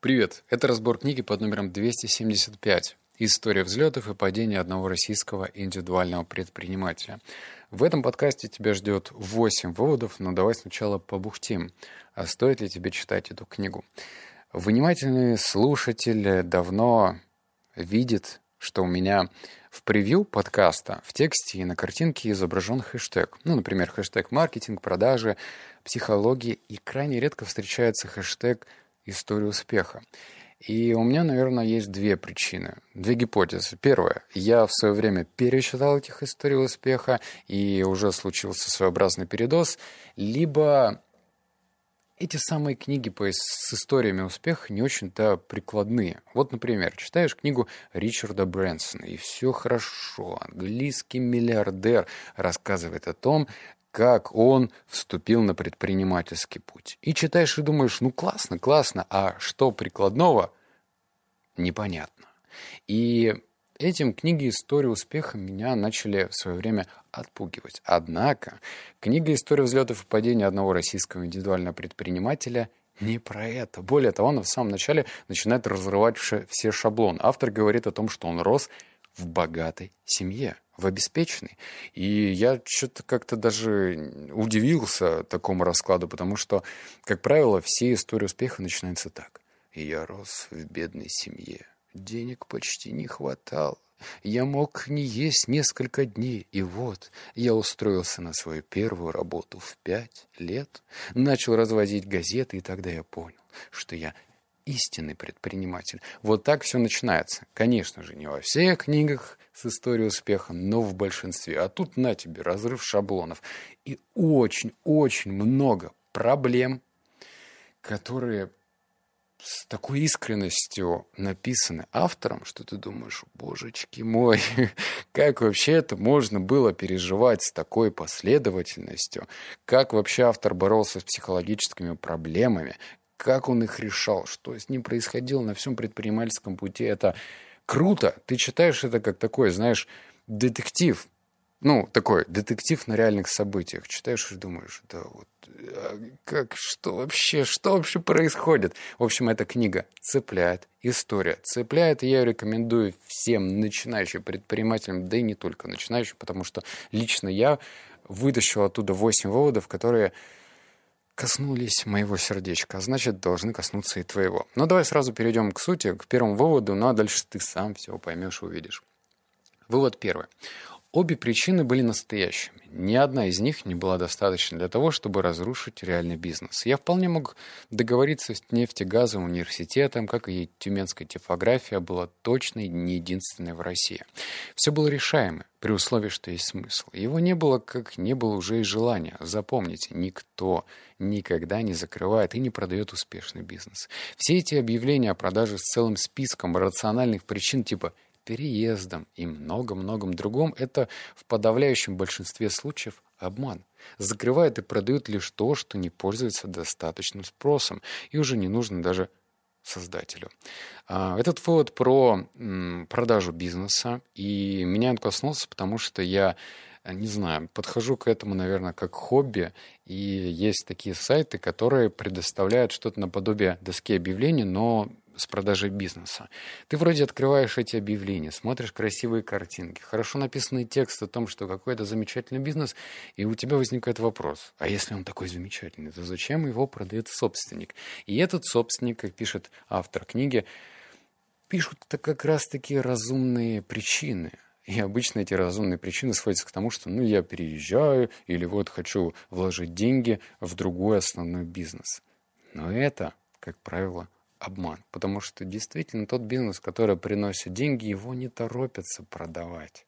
Привет, это разбор книги под номером 275 «История взлетов и падения одного российского индивидуального предпринимателя». В этом подкасте тебя ждет 8 выводов, но давай сначала побухтим. А стоит ли тебе читать эту книгу? Внимательный слушатель давно видит, что у меня в превью подкаста в тексте и на картинке изображен хэштег. Ну, например, хэштег маркетинг, продажи, психология. И крайне редко встречается хэштег историю успеха. И у меня, наверное, есть две причины, две гипотезы. Первая. Я в свое время перечитал этих историй успеха, и уже случился своеобразный передоз. Либо эти самые книги по, с историями успеха не очень-то прикладные. Вот, например, читаешь книгу Ричарда Брэнсона, и все хорошо. Английский миллиардер рассказывает о том, как он вступил на предпринимательский путь. И читаешь и думаешь, ну классно, классно, а что прикладного, непонятно. И этим книги «История успеха» меня начали в свое время отпугивать. Однако книга «История взлетов и падений одного российского индивидуального предпринимателя» не про это. Более того, она в самом начале начинает разрывать все шаблоны. Автор говорит о том, что он рос в богатой семье в обеспеченный. И я что-то как-то даже удивился такому раскладу, потому что, как правило, все истории успеха начинаются так. Я рос в бедной семье. Денег почти не хватало. Я мог не есть несколько дней, и вот я устроился на свою первую работу в пять лет, начал развозить газеты, и тогда я понял, что я истинный предприниматель. Вот так все начинается. Конечно же, не во всех книгах с историей успеха, но в большинстве. А тут на тебе разрыв шаблонов. И очень-очень много проблем, которые с такой искренностью написаны автором, что ты думаешь, божечки мой, как вообще это можно было переживать с такой последовательностью? Как вообще автор боролся с психологическими проблемами? Как он их решал, что с ним происходило на всем предпринимательском пути. Это круто. Ты читаешь это как такой, знаешь, детектив. Ну, такой детектив на реальных событиях. Читаешь и думаешь, да вот, а как, что вообще, что вообще происходит? В общем, эта книга цепляет, история цепляет, я ее рекомендую всем начинающим предпринимателям, да и не только начинающим, потому что лично я вытащил оттуда 8 выводов, которые коснулись моего сердечка, а значит, должны коснуться и твоего. Но давай сразу перейдем к сути, к первому выводу, ну а дальше ты сам все поймешь и увидишь. Вывод первый. Обе причины были настоящими. Ни одна из них не была достаточна для того, чтобы разрушить реальный бизнес. Я вполне мог договориться с нефтегазовым университетом, как и тюменская типография была точной не единственной в России. Все было решаемо, при условии, что есть смысл. Его не было, как не было уже и желания. Запомните, никто никогда не закрывает и не продает успешный бизнес. Все эти объявления о продаже с целым списком рациональных причин типа переездом и много-многом другом, это в подавляющем большинстве случаев обман. Закрывают и продают лишь то, что не пользуется достаточным спросом, и уже не нужно даже создателю. А, этот вывод про продажу бизнеса, и меня он коснулся, потому что я не знаю, подхожу к этому, наверное, как хобби, и есть такие сайты, которые предоставляют что-то наподобие доски объявлений, но с продажей бизнеса. Ты вроде открываешь эти объявления, смотришь красивые картинки, хорошо написанный текст о том, что какой-то замечательный бизнес, и у тебя возникает вопрос, а если он такой замечательный, то зачем его продает собственник? И этот собственник, как пишет автор книги, пишут-то как раз-таки разумные причины. И обычно эти разумные причины сводятся к тому, что ну я переезжаю или вот хочу вложить деньги в другой основной бизнес. Но это, как правило, обман. Потому что действительно тот бизнес, который приносит деньги, его не торопятся продавать.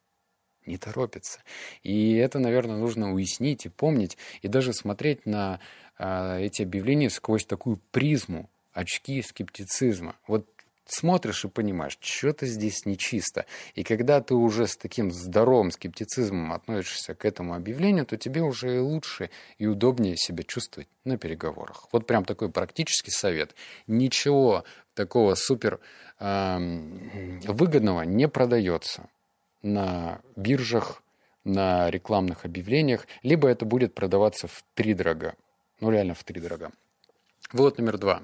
Не торопятся. И это, наверное, нужно уяснить и помнить, и даже смотреть на э, эти объявления сквозь такую призму, очки скептицизма. Вот смотришь и понимаешь, что-то здесь нечисто. И когда ты уже с таким здоровым скептицизмом относишься к этому объявлению, то тебе уже и лучше и удобнее себя чувствовать на переговорах. Вот прям такой практический совет. Ничего такого супер э, выгодного не продается на биржах, на рекламных объявлениях, либо это будет продаваться в три дорога. Ну, реально в три дорога. Вот номер два.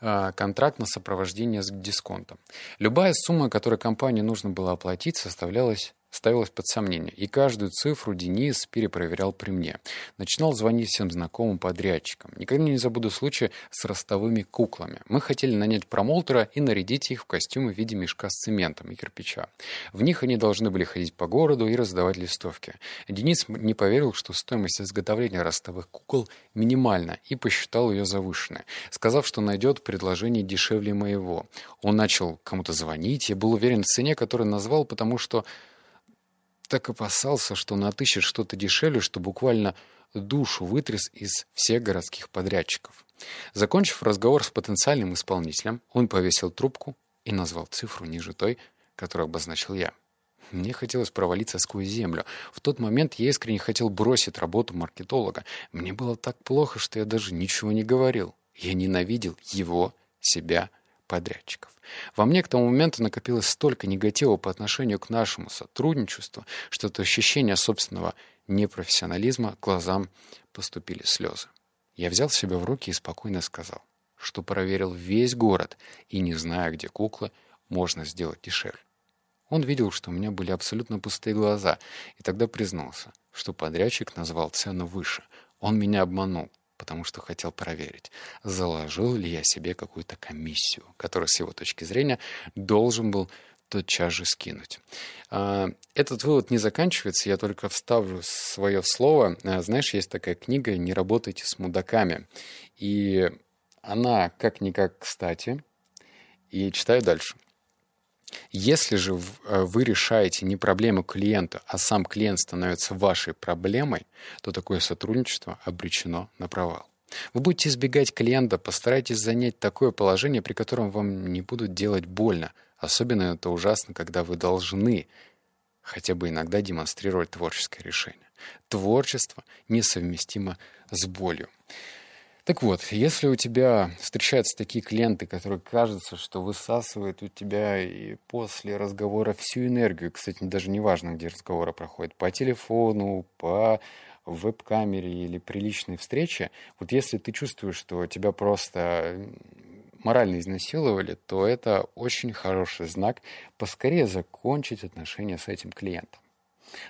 Э, контракт на сопровождение с дисконтом. Любая сумма, которую компании нужно было оплатить, составлялась ставилось под сомнение, и каждую цифру Денис перепроверял при мне. Начинал звонить всем знакомым подрядчикам. Никогда не забуду случай с ростовыми куклами. Мы хотели нанять промоутера и нарядить их в костюмы в виде мешка с цементом и кирпича. В них они должны были ходить по городу и раздавать листовки. Денис не поверил, что стоимость изготовления ростовых кукол минимальна, и посчитал ее завышенной, сказав, что найдет предложение дешевле моего. Он начал кому-то звонить, я был уверен в цене, которую назвал, потому что так опасался, что он отыщет что-то дешевле, что буквально душу вытряс из всех городских подрядчиков. Закончив разговор с потенциальным исполнителем, он повесил трубку и назвал цифру ниже той, которую обозначил я. Мне хотелось провалиться сквозь землю. В тот момент я искренне хотел бросить работу маркетолога. Мне было так плохо, что я даже ничего не говорил. Я ненавидел его, себя, подрядчиков. Во мне к тому моменту накопилось столько негатива по отношению к нашему сотрудничеству, что от ощущения собственного непрофессионализма глазам поступили слезы. Я взял себя в руки и спокойно сказал, что проверил весь город и, не зная, где куклы, можно сделать дешевле. Он видел, что у меня были абсолютно пустые глаза, и тогда признался, что подрядчик назвал цену выше. Он меня обманул потому что хотел проверить, заложил ли я себе какую-то комиссию, которую с его точки зрения должен был тотчас же скинуть. А, этот вывод не заканчивается, я только вставлю свое слово. А, знаешь, есть такая книга «Не работайте с мудаками». И она как-никак кстати. И читаю дальше. Если же э, вы решаете не проблему клиента, а сам клиент становится вашей проблемой, то такое сотрудничество обречено на провал. Вы будете избегать клиента, постарайтесь занять такое положение, при котором вам не будут делать больно. Особенно это ужасно, когда вы должны хотя бы иногда демонстрировать творческое решение. Творчество несовместимо с болью. Так вот, если у тебя встречаются такие клиенты, которые кажется, что высасывают у тебя и после разговора всю энергию, кстати, даже не важно, где разговоры проходят, по телефону, по веб-камере или при личной встрече, вот если ты чувствуешь, что тебя просто морально изнасиловали, то это очень хороший знак поскорее закончить отношения с этим клиентом.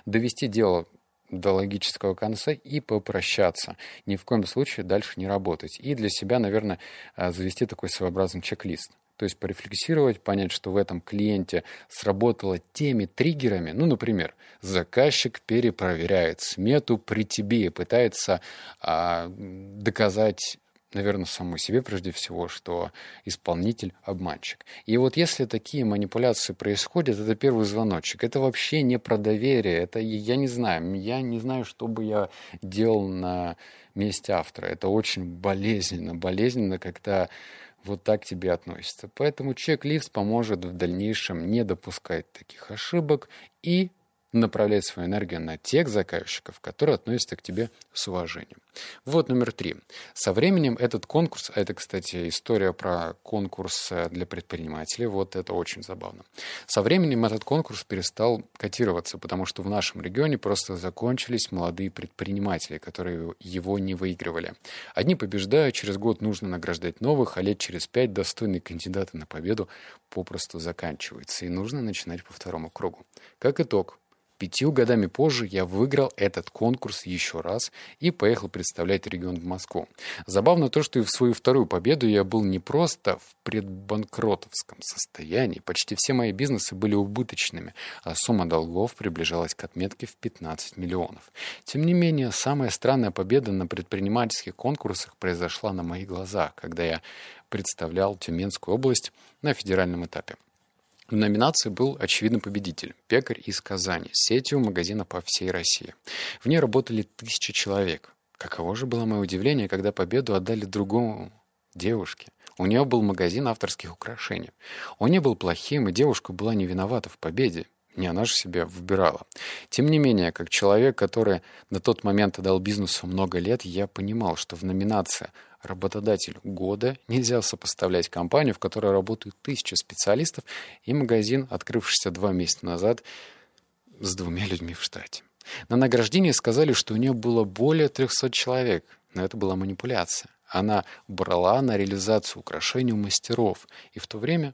Довести дело до логического конца и попрощаться. Ни в коем случае дальше не работать. И для себя, наверное, а, завести такой своеобразный чек-лист. То есть порефлексировать, понять, что в этом клиенте сработало теми триггерами. Ну, например, заказчик перепроверяет смету при тебе и пытается а, доказать наверное, самому себе прежде всего, что исполнитель – обманщик. И вот если такие манипуляции происходят, это первый звоночек. Это вообще не про доверие. Это я не знаю. Я не знаю, что бы я делал на месте автора. Это очень болезненно. Болезненно, когда вот так к тебе относятся. Поэтому чек-лист поможет в дальнейшем не допускать таких ошибок и направлять свою энергию на тех заказчиков, которые относятся к тебе с уважением. Вот номер три. Со временем этот конкурс, а это, кстати, история про конкурс э, для предпринимателей, вот это очень забавно. Со временем этот конкурс перестал котироваться, потому что в нашем регионе просто закончились молодые предприниматели, которые его не выигрывали. Одни побеждают, через год нужно награждать новых, а лет через пять достойные кандидаты на победу попросту заканчиваются, и нужно начинать по второму кругу. Как итог, Пятью годами позже я выиграл этот конкурс еще раз и поехал представлять регион в Москву. Забавно то, что и в свою вторую победу я был не просто в предбанкротовском состоянии. Почти все мои бизнесы были убыточными, а сумма долгов приближалась к отметке в 15 миллионов. Тем не менее, самая странная победа на предпринимательских конкурсах произошла на моих глазах, когда я представлял Тюменскую область на федеральном этапе. В номинации был очевидный победитель – пекарь из Казани, сетью магазина по всей России. В ней работали тысячи человек. Каково же было мое удивление, когда победу отдали другому девушке. У нее был магазин авторских украшений. Он не был плохим, и девушка была не виновата в победе. Не она же себя выбирала. Тем не менее, как человек, который на тот момент отдал бизнесу много лет, я понимал, что в номинации работодатель года нельзя сопоставлять компанию, в которой работают тысячи специалистов, и магазин, открывшийся два месяца назад с двумя людьми в штате. На награждении сказали, что у нее было более 300 человек, но это была манипуляция. Она брала на реализацию украшений у мастеров, и в то время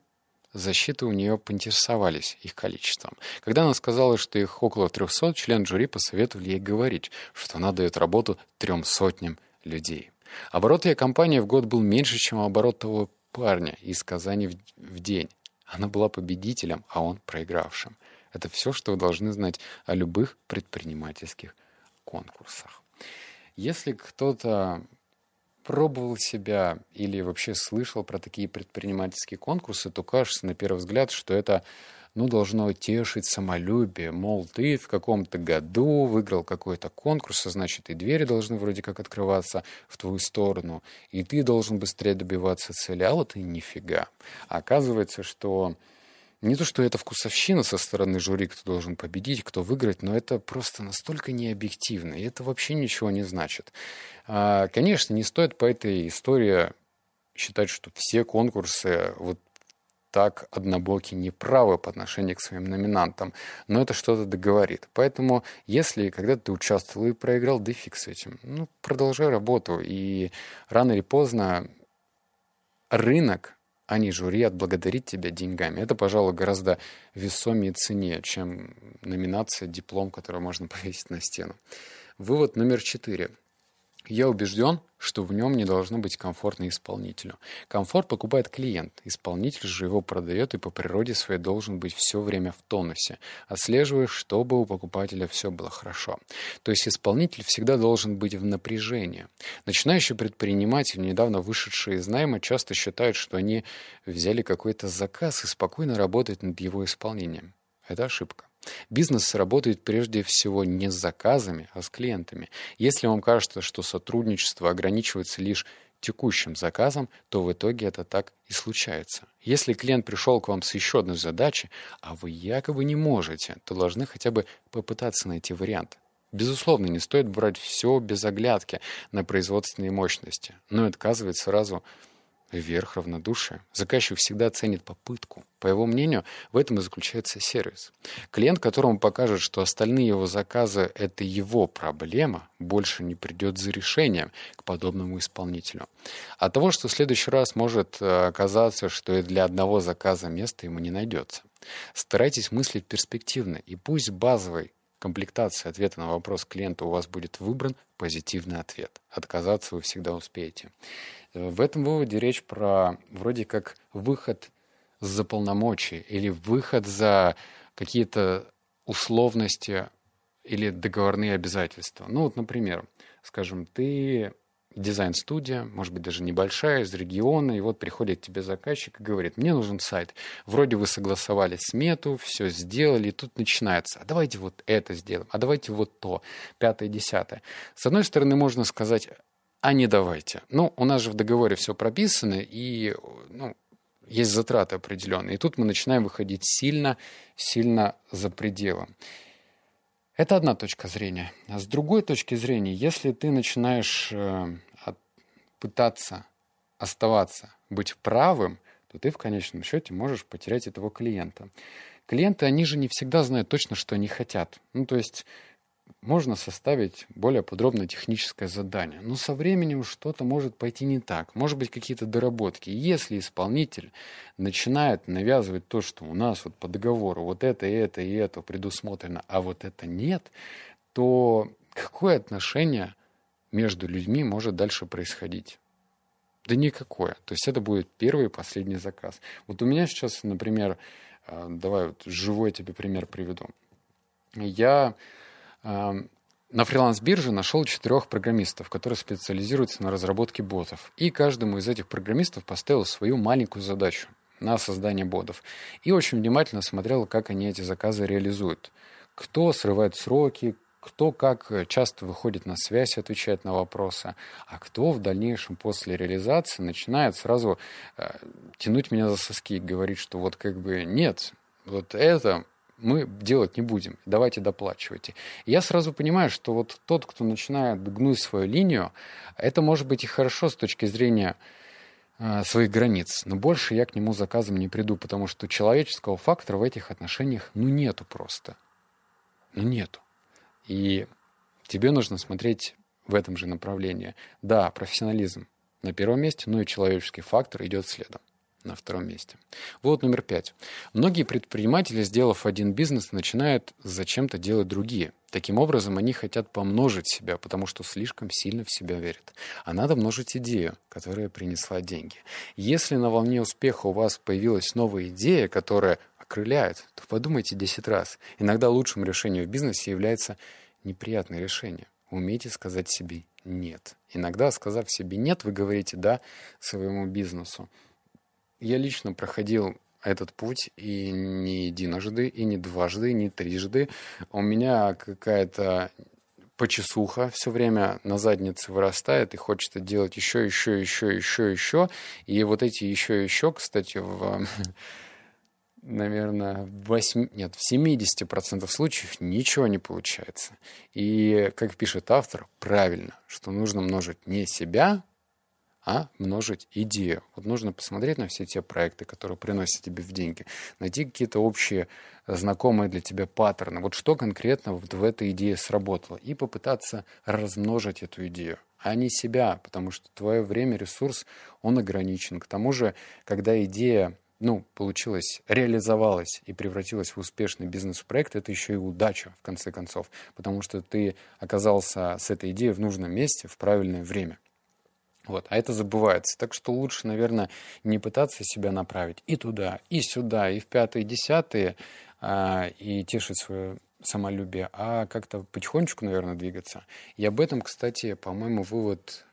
защиты у нее поинтересовались их количеством. Когда она сказала, что их около 300, член жюри посоветовали ей говорить, что она дает работу трем сотням людей. Оборот ее компании в год был меньше, чем оборот того парня из Казани в, в день. Она была победителем, а он проигравшим. Это все, что вы должны знать о любых предпринимательских конкурсах. Если кто-то пробовал себя или вообще слышал про такие предпринимательские конкурсы, то кажется на первый взгляд, что это ну, должно тешить самолюбие. Мол, ты в каком-то году выиграл какой-то конкурс, а значит, и двери должны вроде как открываться в твою сторону, и ты должен быстрее добиваться цели. А вот и нифига. Оказывается, что не то, что это вкусовщина со стороны жюри, кто должен победить, кто выиграть, но это просто настолько необъективно, и это вообще ничего не значит. А, конечно, не стоит по этой истории считать, что все конкурсы вот так однобоки неправы по отношению к своим номинантам, но это что-то договорит. Поэтому, если когда ты участвовал и проиграл, да фиг с этим. Ну, продолжай работу, и рано или поздно рынок а не жюри отблагодарить тебя деньгами. Это, пожалуй, гораздо весомее и ценнее, чем номинация, диплом, который можно повесить на стену. Вывод номер четыре. Я убежден, что в нем не должно быть комфортно исполнителю. Комфорт покупает клиент, исполнитель же его продает и по природе своей должен быть все время в тонусе, отслеживая, чтобы у покупателя все было хорошо. То есть исполнитель всегда должен быть в напряжении. Начинающий предприниматель, недавно вышедший из найма, часто считают, что они взяли какой-то заказ и спокойно работают над его исполнением. Это ошибка. Бизнес работает прежде всего не с заказами, а с клиентами. Если вам кажется, что сотрудничество ограничивается лишь текущим заказом, то в итоге это так и случается. Если клиент пришел к вам с еще одной задачей, а вы якобы не можете, то должны хотя бы попытаться найти вариант. Безусловно, не стоит брать все без оглядки на производственные мощности, но и отказывать сразу Верх равнодушия. Заказчик всегда ценит попытку. По его мнению, в этом и заключается сервис. Клиент, которому покажет, что остальные его заказы – это его проблема, больше не придет за решением к подобному исполнителю. От того, что в следующий раз может э, оказаться, что и для одного заказа места ему не найдется. Старайтесь мыслить перспективно, и пусть базовый комплектации ответа на вопрос клиента у вас будет выбран позитивный ответ. Отказаться вы всегда успеете. В этом выводе речь про вроде как выход за полномочий или выход за какие-то условности или договорные обязательства. Ну вот, например, скажем, ты дизайн-студия, может быть, даже небольшая, из региона, и вот приходит тебе заказчик и говорит, мне нужен сайт. Вроде вы согласовали смету, все сделали, и тут начинается, а давайте вот это сделаем, а давайте вот то, пятое, десятое. С одной стороны, можно сказать, а не давайте. Ну, у нас же в договоре все прописано, и ну, есть затраты определенные. И тут мы начинаем выходить сильно, сильно за пределом. Это одна точка зрения. А с другой точки зрения, если ты начинаешь э, пытаться оставаться, быть правым, то ты в конечном счете можешь потерять этого клиента. Клиенты, они же не всегда знают точно, что они хотят. Ну, то есть можно составить более подробное техническое задание. Но со временем что-то может пойти не так. Может быть, какие-то доработки. если исполнитель начинает навязывать то, что у нас вот по договору вот это, и это, и это предусмотрено, а вот это нет, то какое отношение между людьми может дальше происходить? Да никакое. То есть это будет первый и последний заказ. Вот у меня сейчас, например, э, давай вот живой тебе пример приведу. Я на фриланс-бирже нашел четырех программистов, которые специализируются на разработке ботов. И каждому из этих программистов поставил свою маленькую задачу на создание ботов. И очень внимательно смотрел, как они эти заказы реализуют. Кто срывает сроки, кто как часто выходит на связь отвечает на вопросы, а кто в дальнейшем после реализации начинает сразу э, тянуть меня за соски и говорить, что вот как бы нет, вот это мы делать не будем, давайте доплачивайте. я сразу понимаю, что вот тот, кто начинает гнуть свою линию, это может быть и хорошо с точки зрения э, своих границ, но больше я к нему заказом не приду, потому что человеческого фактора в этих отношениях ну нету просто. Ну нету. И тебе нужно смотреть в этом же направлении. Да, профессионализм на первом месте, но и человеческий фактор идет следом на втором месте. Вот номер пять. Многие предприниматели, сделав один бизнес, начинают зачем-то делать другие. Таким образом, они хотят помножить себя, потому что слишком сильно в себя верят. А надо множить идею, которая принесла деньги. Если на волне успеха у вас появилась новая идея, которая окрыляет, то подумайте 10 раз. Иногда лучшим решением в бизнесе является неприятное решение. Умейте сказать себе «нет». Иногда, сказав себе «нет», вы говорите «да» своему бизнесу. Я лично проходил этот путь и не единожды, и не дважды, и не трижды. У меня какая-то почесуха все время на заднице вырастает, и хочется делать еще, еще, еще, еще, еще. И вот эти еще, еще, кстати, в наверное, в 8, нет, в 70% случаев ничего не получается. И, как пишет автор, правильно, что нужно множить не себя, а множить идею. Вот нужно посмотреть на все те проекты, которые приносят тебе в деньги, найти какие-то общие знакомые для тебя паттерны. Вот что конкретно вот в этой идее сработало. И попытаться размножить эту идею а не себя, потому что твое время, ресурс, он ограничен. К тому же, когда идея ну, получилось, реализовалась и превратилась в успешный бизнес-проект, это еще и удача, в конце концов, потому что ты оказался с этой идеей в нужном месте в правильное время. Вот, а это забывается. Так что лучше, наверное, не пытаться себя направить и туда, и сюда, и в пятые, и десятые, а, и тешить свое самолюбие, а как-то потихонечку, наверное, двигаться. И об этом, кстати, по-моему, вывод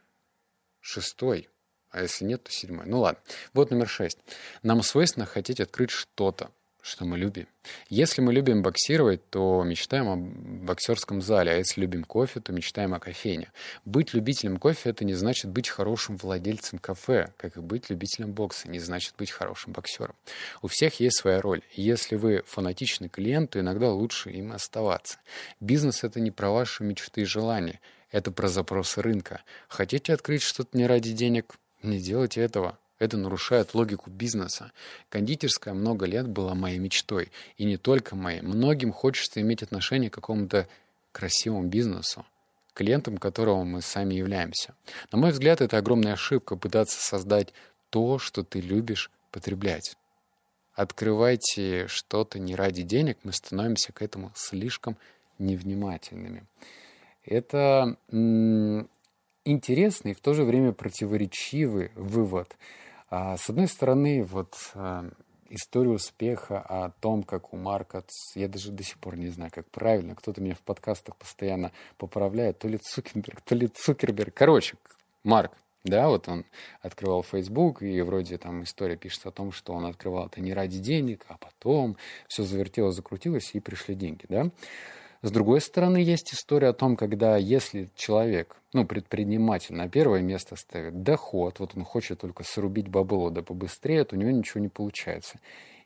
шестой, а если нет, то седьмой. Ну ладно. Вот номер шесть. Нам свойственно хотеть открыть что-то, что мы любим. Если мы любим боксировать, то мечтаем о боксерском зале, а если любим кофе, то мечтаем о кофейне. Быть любителем кофе – это не значит быть хорошим владельцем кафе, как и быть любителем бокса не значит быть хорошим боксером. У всех есть своя роль. Если вы фанатичный клиент, то иногда лучше им оставаться. Бизнес – это не про ваши мечты и желания, это про запросы рынка. Хотите открыть что-то не ради денег? Не делайте этого. Это нарушает логику бизнеса. Кондитерская много лет была моей мечтой. И не только моей. Многим хочется иметь отношение к какому-то красивому бизнесу, клиентам которого мы сами являемся. На мой взгляд, это огромная ошибка пытаться создать то, что ты любишь потреблять. Открывайте что-то не ради денег, мы становимся к этому слишком невнимательными. Это интересный и в то же время противоречивый вывод – с одной стороны, вот э, история успеха о том, как у Марка, я даже до сих пор не знаю, как правильно, кто-то меня в подкастах постоянно поправляет, то ли Цукерберг, то ли Цукерберг. Короче, Марк, да, вот он открывал Facebook, и вроде там история пишется о том, что он открывал это не ради денег, а потом все завертелось, закрутилось, и пришли деньги, да. С другой стороны, есть история о том, когда если человек, ну, предприниматель на первое место ставит доход, вот он хочет только срубить бабло да побыстрее, то у него ничего не получается.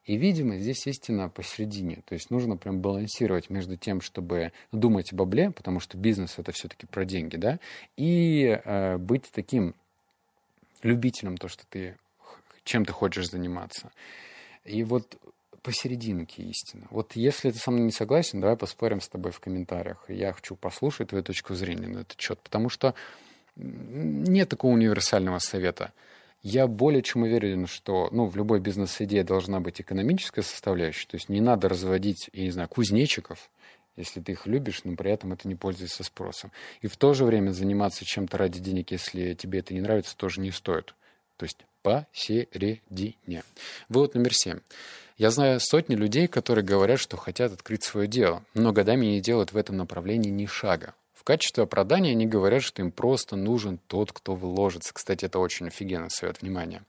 И, видимо, здесь истина посередине. То есть нужно прям балансировать между тем, чтобы думать о бабле, потому что бизнес это все-таки про деньги, да, и э, быть таким любителем, то, что ты чем ты хочешь заниматься. И вот посерединке истина. Вот если ты со мной не согласен, давай поспорим с тобой в комментариях. Я хочу послушать твою точку зрения на этот счет, потому что нет такого универсального совета. Я более чем уверен, что ну, в любой бизнес-идее должна быть экономическая составляющая. То есть не надо разводить, я не знаю, кузнечиков, если ты их любишь, но при этом это не пользуется спросом. И в то же время заниматься чем-то ради денег, если тебе это не нравится, тоже не стоит. То есть посередине. Вывод номер семь. Я знаю сотни людей, которые говорят, что хотят открыть свое дело, но годами не делают в этом направлении ни шага. В качестве оправдания они говорят, что им просто нужен тот, кто вложится. Кстати, это очень офигенный совет, внимания.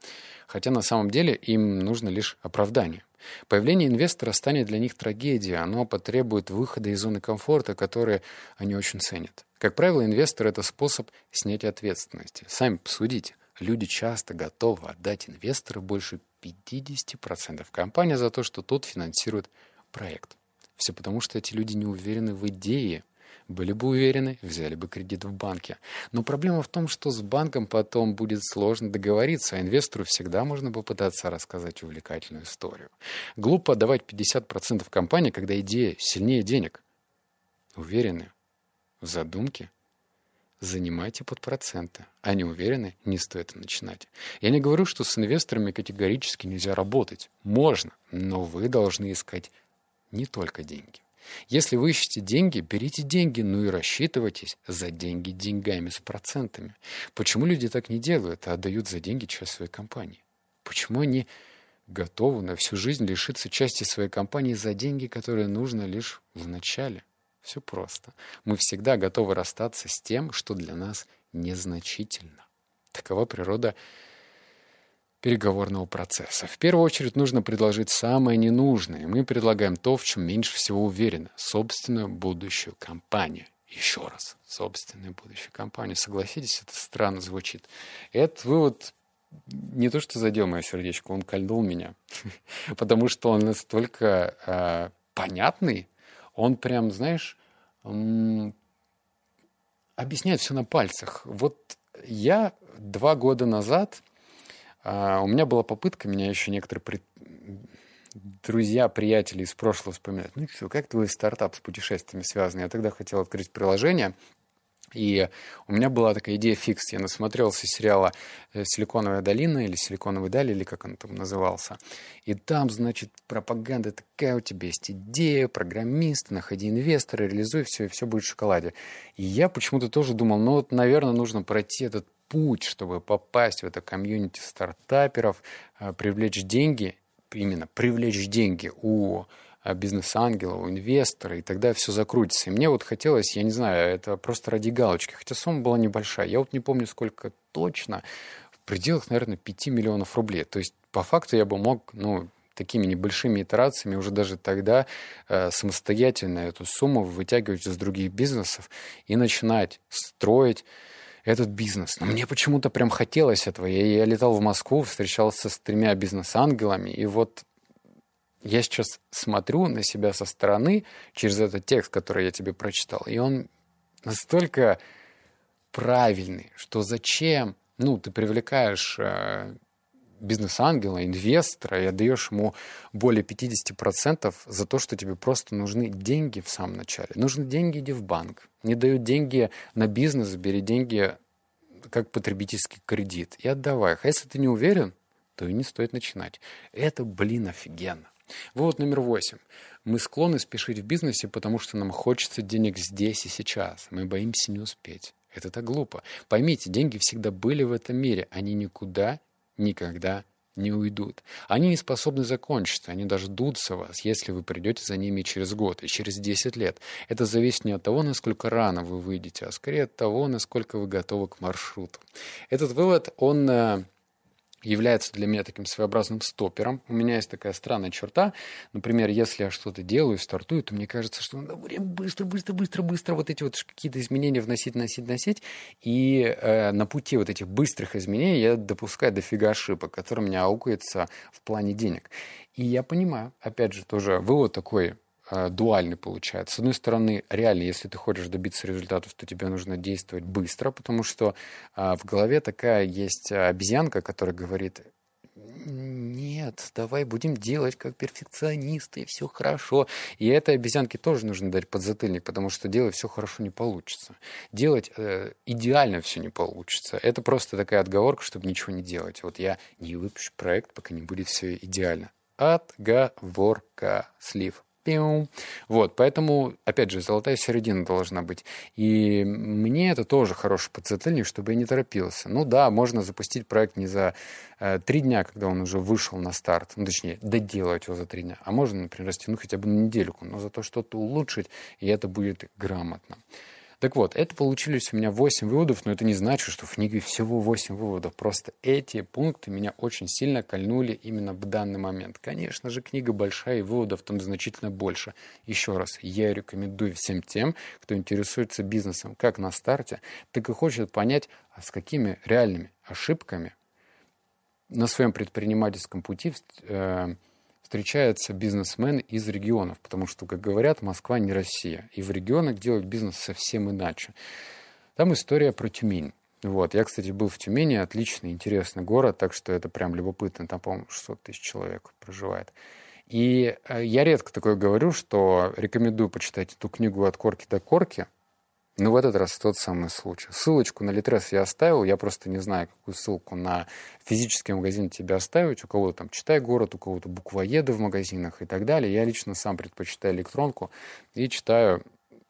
Хотя на самом деле им нужно лишь оправдание. Появление инвестора станет для них трагедией, оно потребует выхода из зоны комфорта, который они очень ценят. Как правило, инвестор – это способ снятия ответственности. Сами посудите. Люди часто готовы отдать инвестору больше 50% компании за то, что тот финансирует проект. Все потому, что эти люди не уверены в идее. Были бы уверены, взяли бы кредит в банке. Но проблема в том, что с банком потом будет сложно договориться, а инвестору всегда можно попытаться рассказать увлекательную историю. Глупо отдавать 50% компании, когда идея сильнее денег. Уверены в задумке, занимайте под проценты. Не уверены, не стоит начинать. Я не говорю, что с инвесторами категорически нельзя работать. Можно, но вы должны искать не только деньги. Если вы ищете деньги, берите деньги, ну и рассчитывайтесь за деньги деньгами с процентами. Почему люди так не делают, а отдают за деньги часть своей компании? Почему они готовы на всю жизнь лишиться части своей компании за деньги, которые нужно лишь в начале? Все просто. Мы всегда готовы расстаться с тем, что для нас незначительно. Такова природа переговорного процесса. В первую очередь нужно предложить самое ненужное. Мы предлагаем то, в чем меньше всего уверены. Собственную будущую компанию. Еще раз. Собственную будущую компанию. Согласитесь, это странно звучит. Этот вывод не то что задел мое сердечко, он кольнул меня. Потому что он настолько э, понятный, он прям, знаешь, объясняет все на пальцах. Вот я два года назад, а, у меня была попытка, меня еще некоторые при... друзья, приятели из прошлого вспоминают. Ну что, как твой стартап с путешествиями связан? Я тогда хотел открыть приложение – и у меня была такая идея фикс. Я насмотрелся сериала э, «Силиконовая долина» или «Силиконовый даль», или как он там назывался. И там, значит, пропаганда такая, у тебя есть идея, программист, находи инвестора, реализуй все, и все будет в шоколаде. И я почему-то тоже думал, ну вот, наверное, нужно пройти этот путь, чтобы попасть в это комьюнити стартаперов, э, привлечь деньги, именно привлечь деньги у бизнес-ангела, у инвестора, и тогда все закрутится. И мне вот хотелось, я не знаю, это просто ради галочки, хотя сумма была небольшая. Я вот не помню, сколько точно, в пределах, наверное, 5 миллионов рублей. То есть, по факту, я бы мог, ну, такими небольшими итерациями уже даже тогда э, самостоятельно эту сумму вытягивать из других бизнесов и начинать строить этот бизнес. Но мне почему-то прям хотелось этого. Я, я летал в Москву, встречался с тремя бизнес-ангелами, и вот я сейчас смотрю на себя со стороны через этот текст, который я тебе прочитал, и он настолько правильный, что зачем, ну, ты привлекаешь э, бизнес-ангела, инвестора и отдаешь ему более 50% за то, что тебе просто нужны деньги в самом начале. Нужны деньги, иди в банк. Не дают деньги на бизнес, бери деньги как потребительский кредит и отдавай их. А если ты не уверен, то и не стоит начинать. Это, блин, офигенно. Вывод номер восемь. Мы склонны спешить в бизнесе, потому что нам хочется денег здесь и сейчас. Мы боимся не успеть. Это так глупо. Поймите, деньги всегда были в этом мире. Они никуда, никогда не уйдут. Они не способны закончиться, они дождутся вас, если вы придете за ними через год и через 10 лет. Это зависит не от того, насколько рано вы выйдете, а скорее от того, насколько вы готовы к маршруту. Этот вывод, он э, является для меня таким своеобразным стопером. У меня есть такая странная черта. Например, если я что-то делаю, стартую, то мне кажется, что надо время быстро, быстро, быстро, быстро вот эти вот какие-то изменения вносить, вносить, вносить. И э, на пути вот этих быстрых изменений я допускаю дофига ошибок, которые у меня аукаются в плане денег. И я понимаю, опять же, тоже вывод такой дуальный получается. С одной стороны, реально, если ты хочешь добиться результатов, то тебе нужно действовать быстро, потому что а, в голове такая есть обезьянка, которая говорит, нет, давай будем делать как перфекционисты, все хорошо. И этой обезьянке тоже нужно дать подзатыльник, потому что делать все хорошо не получится. Делать э, идеально все не получится. Это просто такая отговорка, чтобы ничего не делать. Вот я не выпущу проект, пока не будет все идеально. Отговорка. Слив. Пиу. Вот, поэтому, опять же, золотая середина должна быть. И мне это тоже хороший подзатыльник, чтобы я не торопился. Ну да, можно запустить проект не за э, три дня, когда он уже вышел на старт, ну, точнее, доделать его за три дня, а можно, например, растянуть хотя бы на недельку, но зато что-то улучшить, и это будет грамотно. Так вот, это получились у меня 8 выводов, но это не значит, что в книге всего 8 выводов. Просто эти пункты меня очень сильно кольнули именно в данный момент. Конечно же, книга большая, и выводов там значительно больше. Еще раз, я рекомендую всем тем, кто интересуется бизнесом как на старте, так и хочет понять, а с какими реальными ошибками на своем предпринимательском пути э, встречаются бизнесмены из регионов, потому что, как говорят, Москва не Россия. И в регионах делают бизнес совсем иначе. Там история про Тюмень. Вот. Я, кстати, был в Тюмени, отличный, интересный город, так что это прям любопытно. Там, по-моему, 600 тысяч человек проживает. И э, я редко такое говорю, что рекомендую почитать эту книгу «От корки до корки», Но в этот раз тот самый случай. Ссылочку на Литрес я оставил, я просто не знаю, какую ссылку на физический магазин тебе оставить. У кого-то там «Читай город», у кого-то буквоеды в магазинах и так далее. Я лично сам предпочитаю электронку и читаю,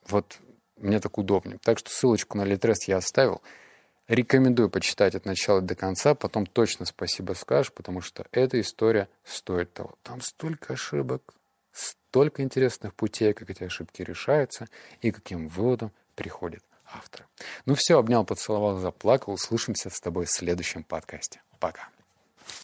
вот мне так удобнее. Так что ссылочку на Литрес я оставил. Рекомендую почитать от начала до конца, потом точно спасибо скажешь, потому что эта история стоит того. Там столько ошибок, столько интересных путей, как эти ошибки решаются и каким выводом приходит автор. Ну все, обнял, поцеловал, заплакал. Услышимся с тобой в следующем подкасте. Пока.